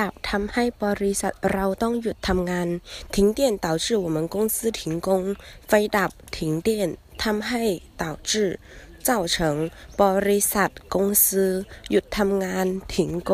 ดับทำให้บริษัทเราต้องหยุดทำงาน停电导致我们公司停工ไฟดับ停电ทำให้导致造成บริษัท公司หยุดทำงาน停工